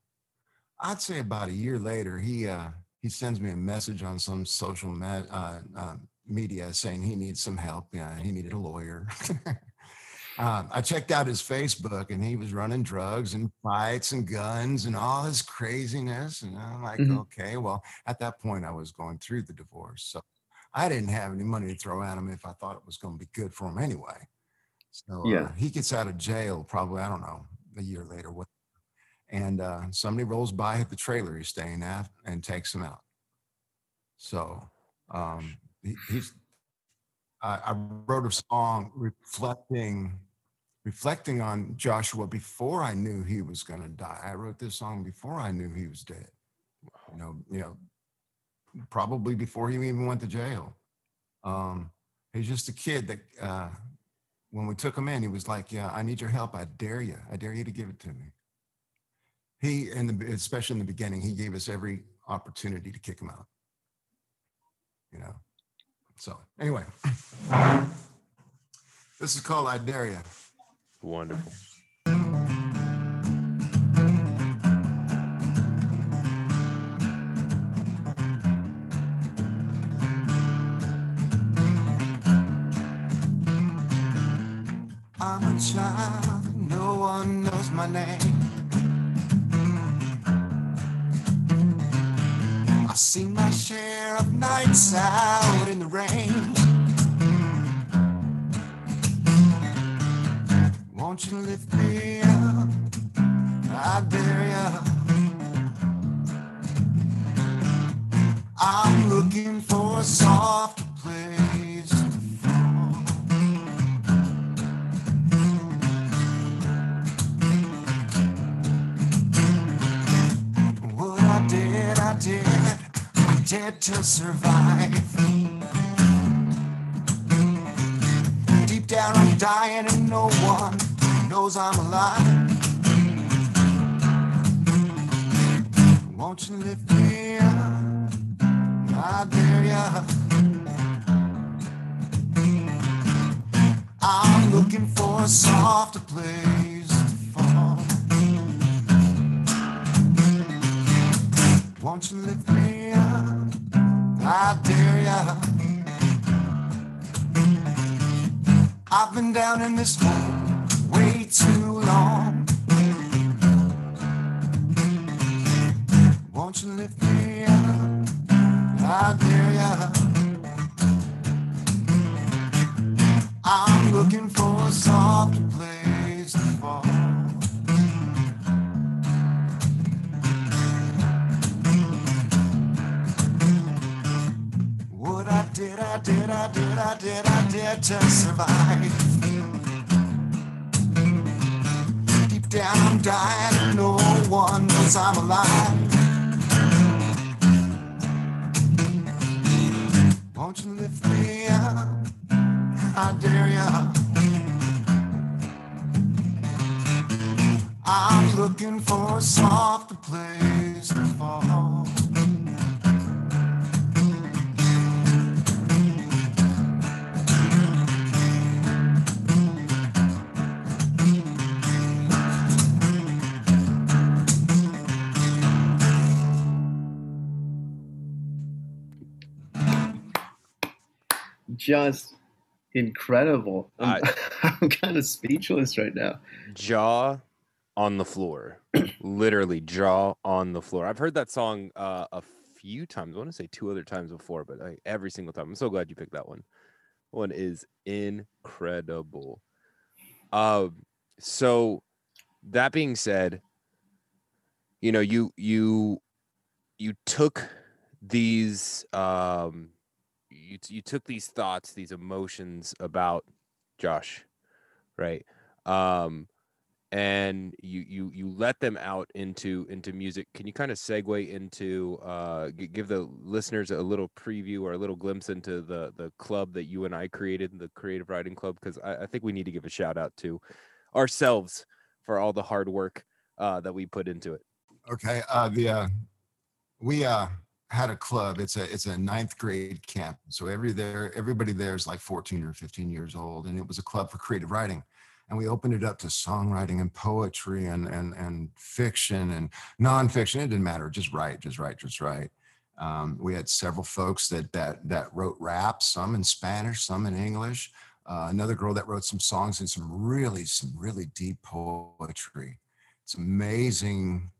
I'd say about a year later, he uh, he sends me a message on some social med, uh, uh, media saying he needs some help. Yeah, he needed a lawyer. um, I checked out his Facebook, and he was running drugs and fights and guns and all this craziness. And I'm like, Mhm. okay, well, at that point, I was going through the divorce, so I didn't have any money to throw at him if I thought it was going to be good for him anyway. So uh, Yeah. he gets out of jail probably, I don't know, a year later. What? And uh, somebody rolls by at the trailer he's staying at and takes him out. So um, he's. I, I wrote a song reflecting, reflecting on Joshua before I knew he was going to die. I wrote this song before I knew he was dead. You know, you know, probably before he even went to jail. Um, he's just a kid that uh, when we took him in, he was like, "Yeah, I need your help. I dare you. I dare you to give it to me." He, in the especially in the beginning, he gave us every opportunity to kick him out. You know. So anyway, this is called "I Dare You." Wonderful. I'm a child, no one knows my name. I've seen my share of nights out in the rain. Won't you lift me up? I dare ya. I'm looking for a soft Did to survive. Deep down, I'm dying, and no one knows I'm alive. Won't you lift me up? I dare ya. I'm looking for a softer place to fall. Won't you lift me? I dare ya. I've been down in this hole way too long. Won't you lift me up? I dare ya. I'm looking for a softer place to fall. What I did, I did, I did, I did, I did to survive. Deep down, I'm dying, no one knows I'm alive. Won't you lift me up? I dare ya. I'm looking for a softer place Just incredible. I'm, I'm kind of speechless right now. jaw on the floor. Literally jaw on the floor. I've heard that song uh, a few times. I want to say two other times before but like, every single time. I'm so glad you picked that one. One is incredible. Um so that being said you know you you you took these um you, you took these thoughts these emotions about josh right? Um and you you you let them out into into music. Can you kind of segue into uh give the listeners a little preview or a little glimpse into the the club that you and i created the creative writing club? Because I, I think we need to give a shout out to ourselves for all the hard work uh that we put into it. Okay. Uh, the uh, we uh, had a club. It's a it's a ninth grade camp. So every there everybody there is like 14 or 15 years old, and it was a club for creative writing. And we opened it up to songwriting and poetry and and and fiction and nonfiction. It didn't matter. Just write, just write, just write. Um, we had several folks that that that wrote raps, some in Spanish, some in English. Uh, another girl that wrote some songs and some really some really deep poetry. It's amazing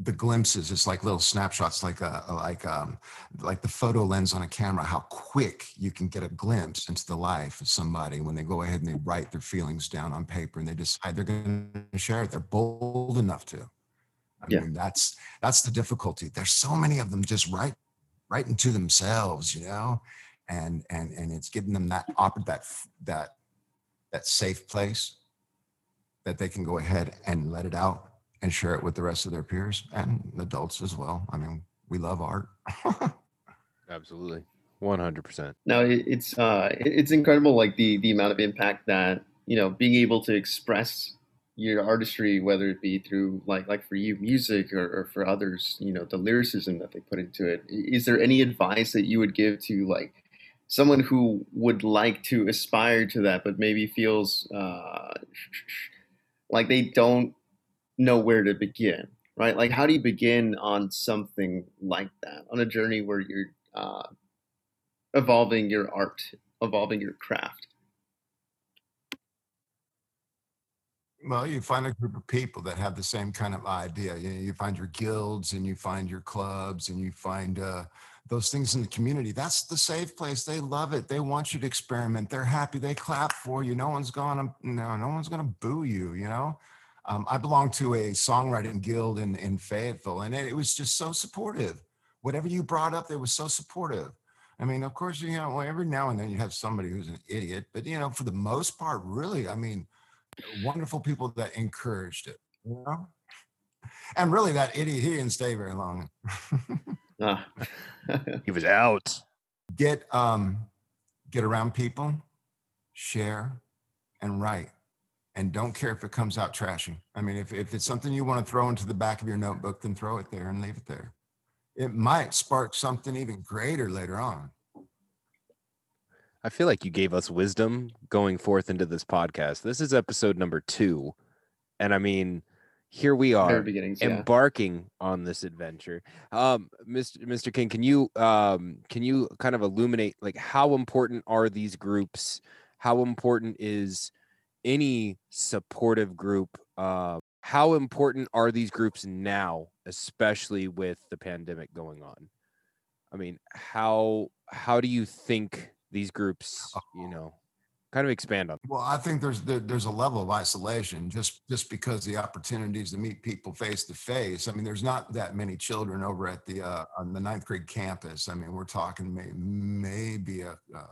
the glimpses it's like little snapshots like a like um like the photo lens on a camera how quick you can get a glimpse into the life of somebody when they go ahead and they write their feelings down on paper and they decide they're going to share it they're bold enough to. I Yeah. mean that's that's the difficulty. There's so many of them just write writing to themselves you know? And and and it's giving them that op that that that safe place that they can go ahead and let it out and share it with the rest of their peers and adults as well. I mean, we love art. Absolutely. 100%. No, it's uh, it's incredible, like the the amount of impact that you know being able to express your artistry, whether it be through like like for you music or, or for others, you know, the lyricism that they put into it. Is there any advice that you would give to like someone who would like to aspire to that, but maybe feels uh, like they don't know where to begin? Right? Like, how do you begin on something like that on a journey where you're uh, evolving your art, evolving your craft. Well, you find a group of people that have the same kind of idea. You, you find your guilds and you find your clubs and you find uh, those things in the community. That's the safe place. They love it. They want you to experiment. They're happy. They clap for you. No one's gonna no, no one's gonna boo you. You know. Um, I belong to a songwriting guild in in Fayetteville, and it, it was just so supportive. Whatever you brought up, they was so supportive. I mean, of course, you know, every now and then you have somebody who's an idiot, but you know, for the most part, really, I mean, wonderful people that encouraged it, you know? And really, that idiot, he didn't stay very long. Ah. He was out. get um get around people, share, and write. And don't care if it comes out trashing. I mean, if, if it's something you want to throw into the back of your notebook, then throw it there and leave it there. It might spark something even greater later on. I feel like you gave us wisdom going forth into this podcast. This is episode number two. And I mean, here we are beginnings, yeah. embarking on this adventure. Um, Mr. Mr. King, can you um can you kind of illuminate like how important are these groups? How important is any supportive group? Uh, how important are these groups now, especially with the pandemic going on? I mean, how how do you think these groups, you know, kind of expand on? Well, I think there's there, there's a level of isolation just just because the opportunities to meet people face to face. I mean, there's not that many children over at the uh, on the ninth grade campus. I mean, we're talking may, maybe a, uh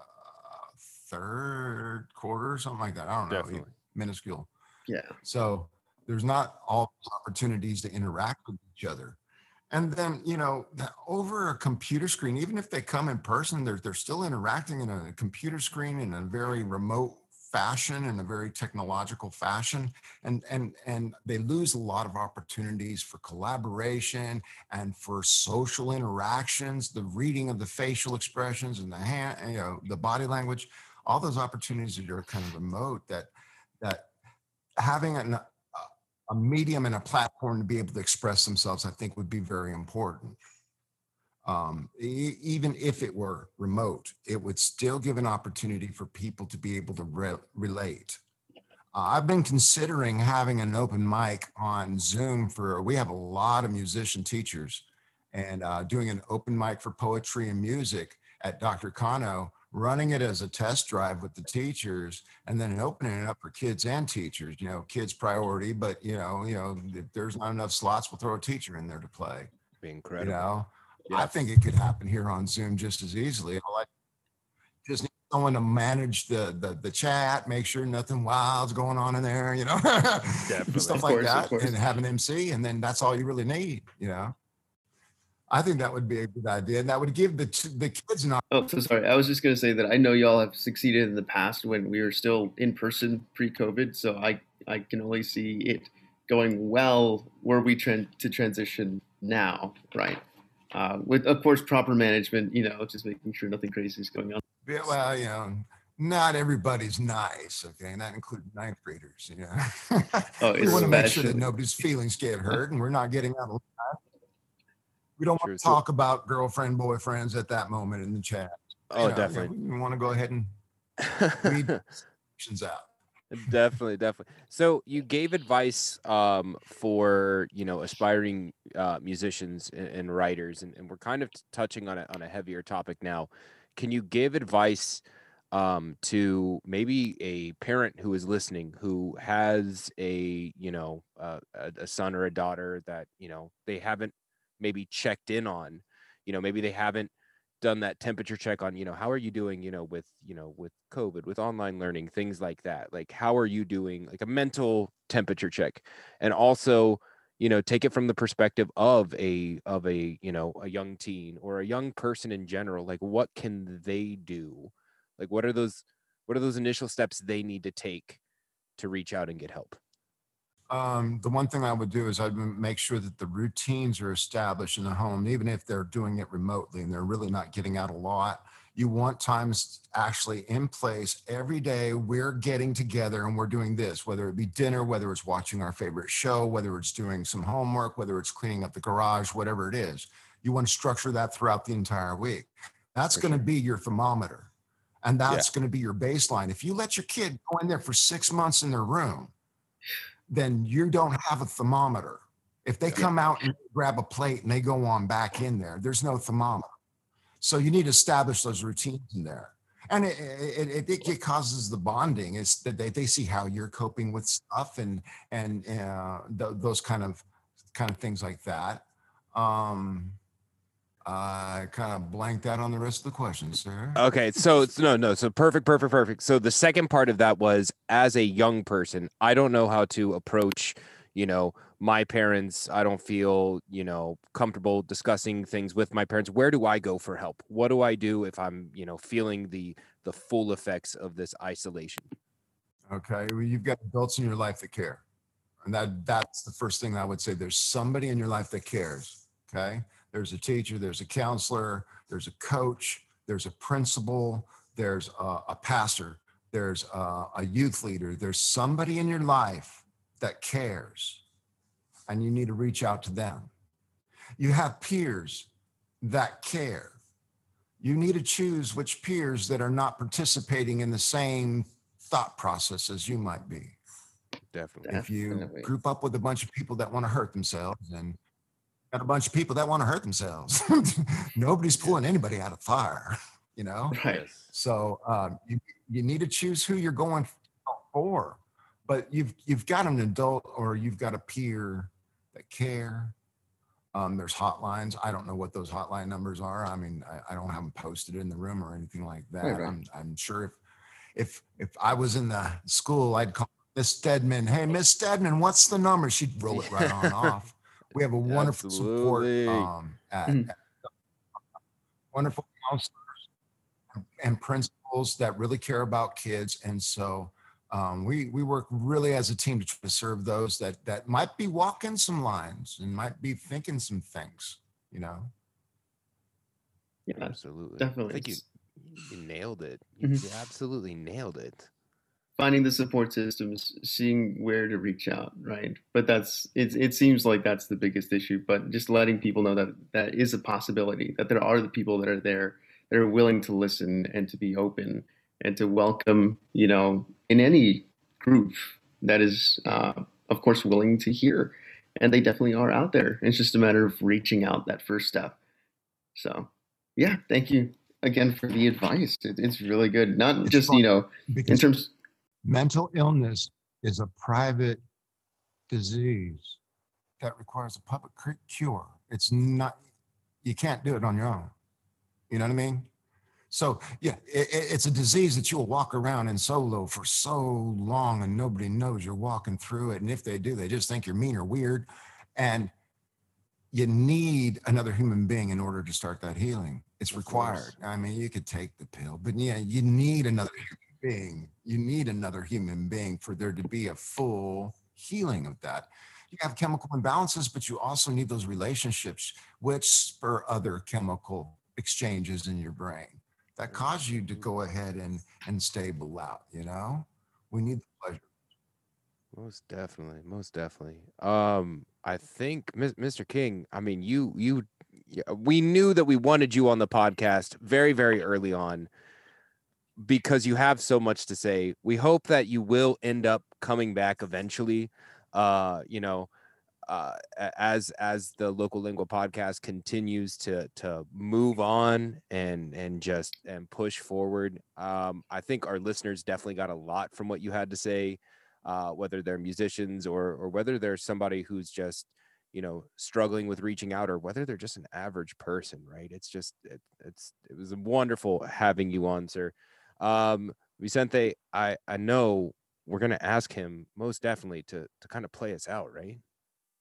third quarter, something like that. I don't know, Definitely. minuscule. yeah. So there's not all opportunities to interact with each other. And then, you know, over a computer screen, even if they come in person, they're, they're still interacting in a computer screen in a very remote fashion, in a very technological fashion. And, and, and they lose a lot of opportunities for collaboration and for social interactions, the reading of the facial expressions and the hand, you know, the body language, all those opportunities that are kind of remote that, that having an, a- a medium and a platform to be able to express themselves, I think would be very important. Um, e- even if it were remote, it would still give an opportunity for people to be able to re- relate. Uh, I've been considering having an open mic on Zoom for, we have a lot of musician teachers and uh, doing an open mic for poetry and music at Dr. Kano, running it as a test drive with the teachers and then opening it up for kids and teachers, you know, kids priority, but you know, you know, if there's not enough slots, we'll throw a teacher in there to play, Be incredible you know? I think it could happen here on Zoom just as easily. I just need someone to manage the, the, the chat, make sure nothing wild's going on in there, you know? Stuff like course, that and have an MC and then that's all you really need, you know? I think that would be a good idea. And that would give the, the kids an Oh, so sorry. I was just going to say that I know y'all have succeeded in the past when we were still in person pre-COVID. So I, I can only see it going well were we trend to transition now, right? Uh, with of course proper management, you know, just making sure nothing crazy is going on. Yeah, well, you know, not everybody's nice, okay, and that includes ninth graders. You know, Oh, we want to make sure that nobody's feelings get hurt, and we're not getting out of. We don't want to talk about girlfriend, boyfriends at that moment in the chat. Oh, You know, definitely. We want to go ahead and read out. definitely, definitely. So you gave advice um, for you know aspiring uh, musicians and, and writers, and, and, we're kind of touching on a on a heavier topic now. Can you give advice um, to maybe a parent who is listening who has a you know uh, a, a son or a daughter that you know they haven't maybe checked in on, you know maybe they haven't done that temperature check on you know how are you doing you know with you know with covid with online learning things like that? Like how are you doing? Like a mental temperature check. And also you know take it from the perspective of a of a you know a young teen or a young person in general like what can they do? Like what are those what are those initial steps they need to take to reach out and get help um, the one thing I would do is I'd make sure that the routines are established in the home, even if they're doing it remotely and they're really not getting out a lot. You want times actually in place every day. We're getting together and we're doing this, whether it be dinner, whether it's watching our favorite show, whether it's doing some homework, whether it's cleaning up the garage, whatever it is. You want to structure that throughout the entire week. That's going to be your thermometer and that's yeah. going to be your baseline. If you let your kid go in there for six months in their room, then you don't have a thermometer. If they come out and grab a plate and they go on back in there, there's no thermometer. So you need to establish those routines in there. And it, it, it, it causes the bonding is that they, they see how you're coping with stuff and, and uh, th- those kind of, kind of things like that. Um, I kind of blanked out on the rest of the questions, sir. Okay, so it's no, no, so perfect, perfect, perfect. So the second part of that was as a young person, I don't know how to approach, you know, my parents. I don't feel, you know, comfortable discussing things with my parents. Where do I go for help? What do I do if I'm, you know, feeling the the full effects of this isolation? Okay, well, you've got adults in your life that care, and that that's the first thing I would say. There's somebody in your life that cares. Okay there's a teacher, there's a counselor, there's a coach, there's a principal, there's a, a pastor, there's a, a youth leader, there's somebody in your life that cares, and you need to reach out to them. You have peers that care. You need to choose which peers that are not participating in the same thought process as you might be. Definitely. If you group up with a bunch of people that want to hurt themselves and got a bunch of people that want to hurt themselves. Nobody's pulling anybody out of fire, you know? Right. So um, you, you need to choose who you're going for, but you've, you've got an adult or you've got a peer that care. Um, there's hotlines. I don't know what those hotline numbers are. I mean, I, I don't have them posted in the room or anything like that. Right, right. I'm, I'm sure if, if, if I was in the school, I'd call Miss Stedman. Hey, Miss Stedman, what's the number? She'd roll it right on off. We have a wonderful Absolutely. support um, at, mm. at wonderful counselors and principals that really care about kids. And so um, we we work really as a team to try to serve those that that might be walking some lines and might be thinking some things, you know. Yeah, absolutely. Definitely. I think you, you nailed it. You mm-hmm. absolutely nailed it finding the support systems, seeing where to reach out, right? But that's it. It seems like that's the biggest issue. But just letting people know that that is a possibility. That there are the people that are there that are willing to listen and to be open and to welcome, you know, in any group that is, uh, of course, willing to hear. And they definitely are out there. It's just a matter of reaching out that first step. So, yeah, thank you again for the advice. It, it's really good. Not just you know in terms Mental illness is a private disease that requires a public cure. It's not, you can't do it on your own. You know what I mean? So, yeah, it, it's a disease that you'll walk around in solo for so long and nobody knows you're walking through it. And if they do, they just think you're mean or weird. And you need another human being in order to start that healing. It's required. I mean, you could take the pill, but yeah, you need another being. You need another human being for there to be a full healing of that. You have chemical imbalances, but you also need those relationships which spur other chemical exchanges in your brain that cause you to go ahead and and stable out. You know, we need the pleasure. Most definitely, most definitely. Um, I think Mr. King. I mean, you you we knew that we wanted you on the podcast very very early on because you have so much to say. We hope that you will end up coming back eventually. Uh, you know, uh, as as the local lingua podcast continues to to move on and and just and push forward um, i think our listeners definitely got a lot from what you had to say uh, whether they're musicians or or whether they're somebody who's just you know struggling with reaching out or whether they're just an average person right it's just it, it's it was wonderful having you on sir um vicente i i know we're going to ask him most definitely to to kind of play us out right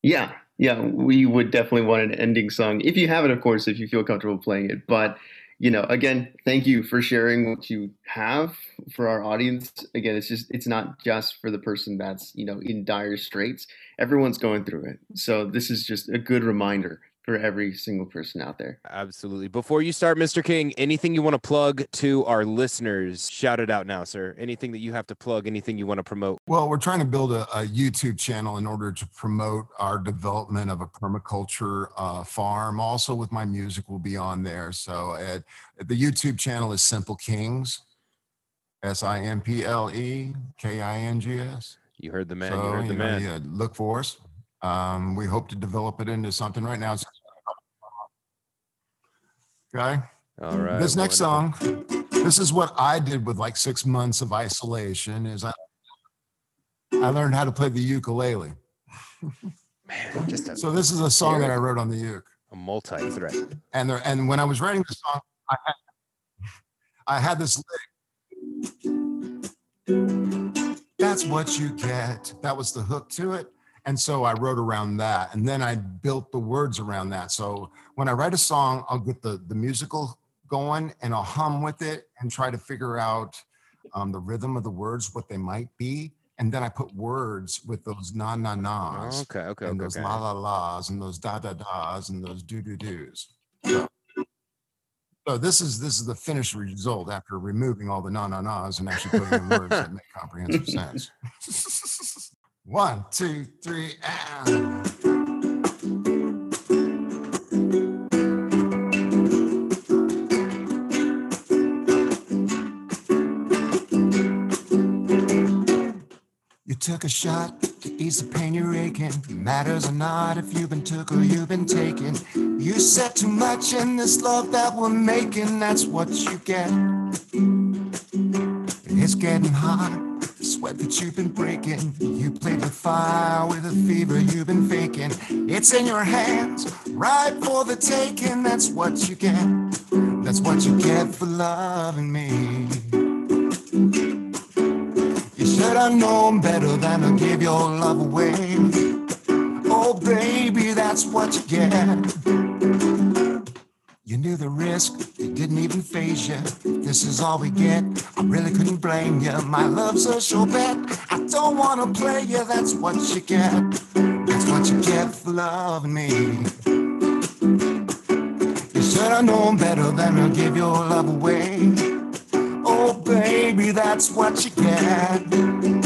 yeah, yeah, we would definitely want an ending song if you have it, of course, if you feel comfortable playing it. But you know, again, thank you for sharing what you have for our audience. Again, it's just it's not just for the person that's you know in dire straits. Everyone's going through it, so this is just a good reminder for every single person out there. Absolutely. Before you start, Mr. King, anything you want to plug to our listeners, shout it out now, sir. Anything that you have to plug, anything you want to promote? Well, we're trying to build a, a YouTube channel in order to promote our development of a permaculture uh, farm. Also, with my music, will be on there. So, at, at the YouTube channel is Simple Kings, S I M P L E K I N G S. You heard the man. So, you heard the you know, man. yeah, look for us. Um, we hope to develop it into something right now. Okay. All right. This next wonderful. song, this is what I did with like six months of isolation. Is I I learned how to play the ukulele. man, just a, So this is a song that I wrote on the uke. a multi-threat. And there, and when I was writing the song, I had, I had this lick. That's what you get. That was the hook to it. And so I wrote around that. And then I built the words around that. So when I write a song, I'll get the, the musical going and I'll hum with it and try to figure out um, the rhythm of the words, what they might be. And then I put words with those na na nas Okay, okay, and okay. those okay. la la la's and those da da da's and those do do do's. So, so this is this is the finished result after removing all the na na na's and actually putting in words that make comprehensive sense. One, two, three, and You took a shot to ease the pain you're aching. Matters or not if you've been took or you've been taken. You said too much in this love that we're making. That's what you get. It's getting hot. The sweat that you've been breaking. You played with fire with a fever you've been faking. It's in your hands, right for the taking. That's what you get. That's what you get for loving me. You should have known better than to give your love away. Oh, baby, that's what you get. You knew the risk, it didn't even faze you. This is all we get. I really couldn't blame you. My love's a sure bet. I don't wanna play you, that's what you get. That's what you get for loving me. You should have known better than to give your love away. Oh, baby, that's what you get.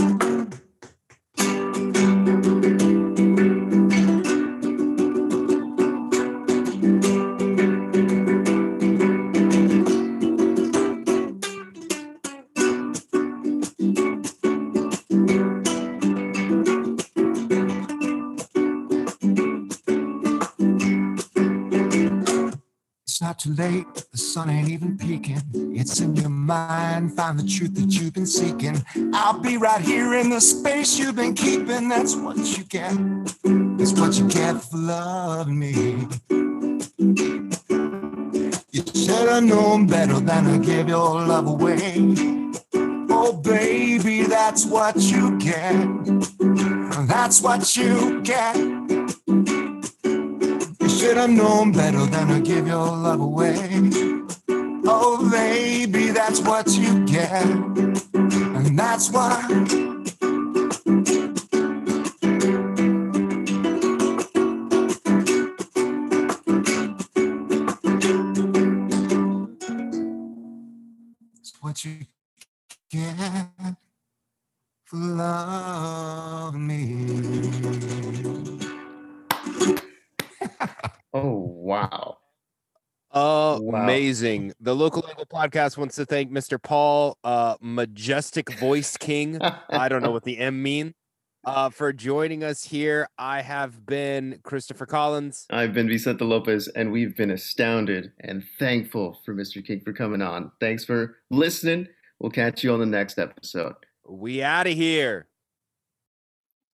Mind, find the truth that you've been seeking. I'll be right here in the space you've been keeping. That's what you get. That's what you get for loving me. You should have known better than to give your love away. Oh, baby, that's what you get. That's what you get. You should have known better than to give your love away. Oh, baby, that's what you get. And that's why. It's what you get for loving me. Oh wow. Amazing. The local legal podcast wants to thank Mr. Paul, uh, majestic voice king. I don't know what the M mean. Uh, for joining us here. I have been Christopher Collins. I've been Vicente Lopez, and we've been astounded and thankful for Mr. King for coming on. Thanks for listening. We'll catch you on the next episode. We out of here.